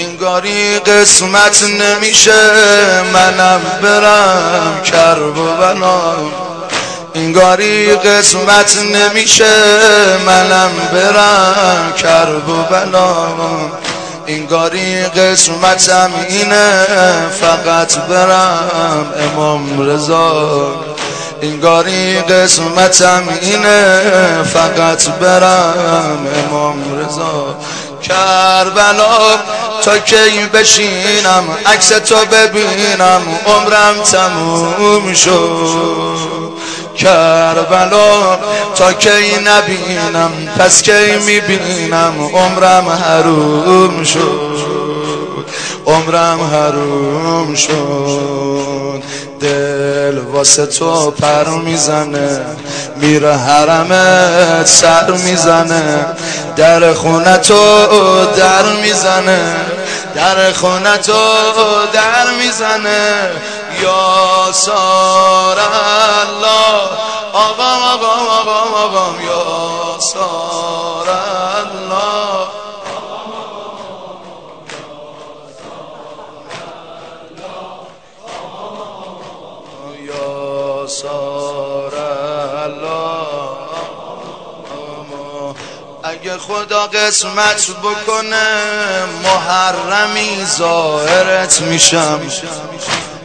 اینگاری قسمت نمیشه. منم برم کرب و بلا اینگاری قسمت نمیشه. منم برم کرب و بلا اینگاری قسمتم اینه. فقط برم امام رضا. اینگاری قسمتم اینه. فقط برم امام رضا. کربلا تا کی بشینم؟ عکس تو ببینم عمرم تموم شد. کربلا تا کی نبینم؟ پس کی می‌بینم؟ عمرم حروم شد. عمرم حروم شد. دل واسه تو پر می‌زنه میره حرمت سر می‌زنه. در خونه تو در می‌زنه در خونه تو در می‌زنه. یا سار الله آقام آقام آقام آقام. یا سار الله. یا سار اگه خدا قسمت بکنه محرمی ظاهرت میشم.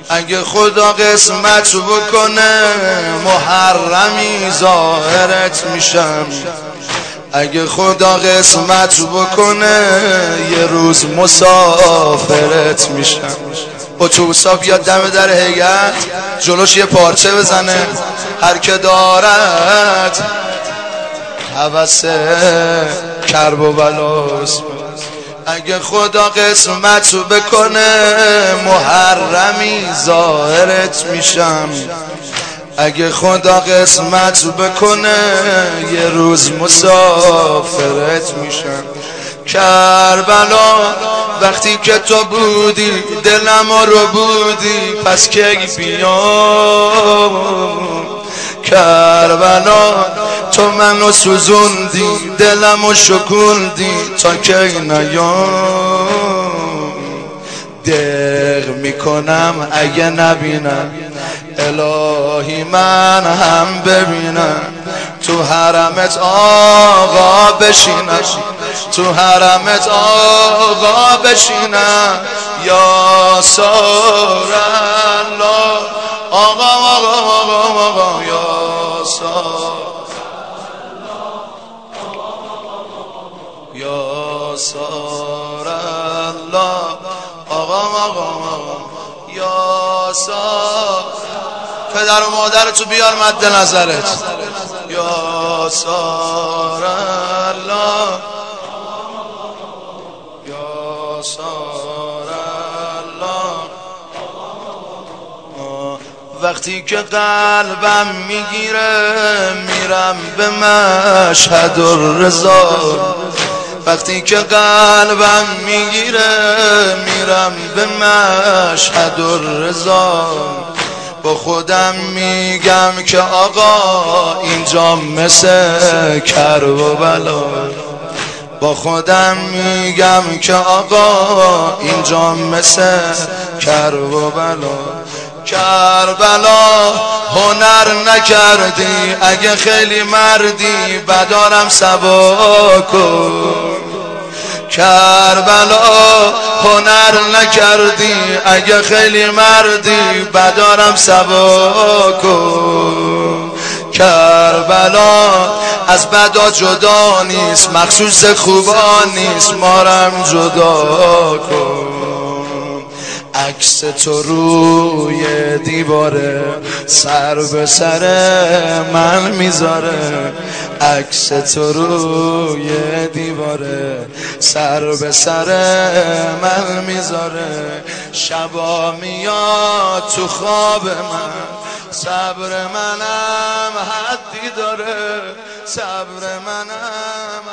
اگه خدا قسمت بکنه محرمی ظاهرت میشم. اگه خدا قسمت بکنه یه روز مسافرت میشم. اتوبوسا بیاد دم در هیئت جلوش یه پارچه بزنه. هر که دارد حوث کرب و بلاست اگه خدا قسمت بکنه محرمی ظاهرت میشم. اگه خدا قسمت بکنه یه روز مسافرت میشم. کربلا وقتی که تو بودی دلم رو بودی پس کی بیام؟ کربلا تو منو سوزوندی دلمو شکوندی تا کی نیام. دق می‌کنم اگه نبینم الهی من هم ببینم. تو حرمت آقا بشینم تو حرمت آقا بشینم. یا سار الله. سار الله. آقا آقا آقا یا سار پدر و مادر تو بیار مد نظرت. یا سار الله. یا سار الله. وقتی که قلبم می‌گیره میرم به مشهد رضا وقتی که قلبم می‌گیره میرم به مشهد رضا با خودم میگم که آقا اینجا مثل کرب و بلا با خودم میگم که آقا اینجا مثل کرب و بلا کربلا هنر نکردی اگه خیلی مردی بدارم سبا کن کربلا هنر نکردی اگه خیلی مردی بدارم سبا کن کربلا از بدا جدا نیست مخصوص خوبا نیست مارم جدا کن. عکس تو روی دیواره سر به سر من می‌ذاره. عکس تو روی دیواره. سر به سر من می‌ذاره. شبا میاد تو خواب من. صبر منم حدی داره. صبر منم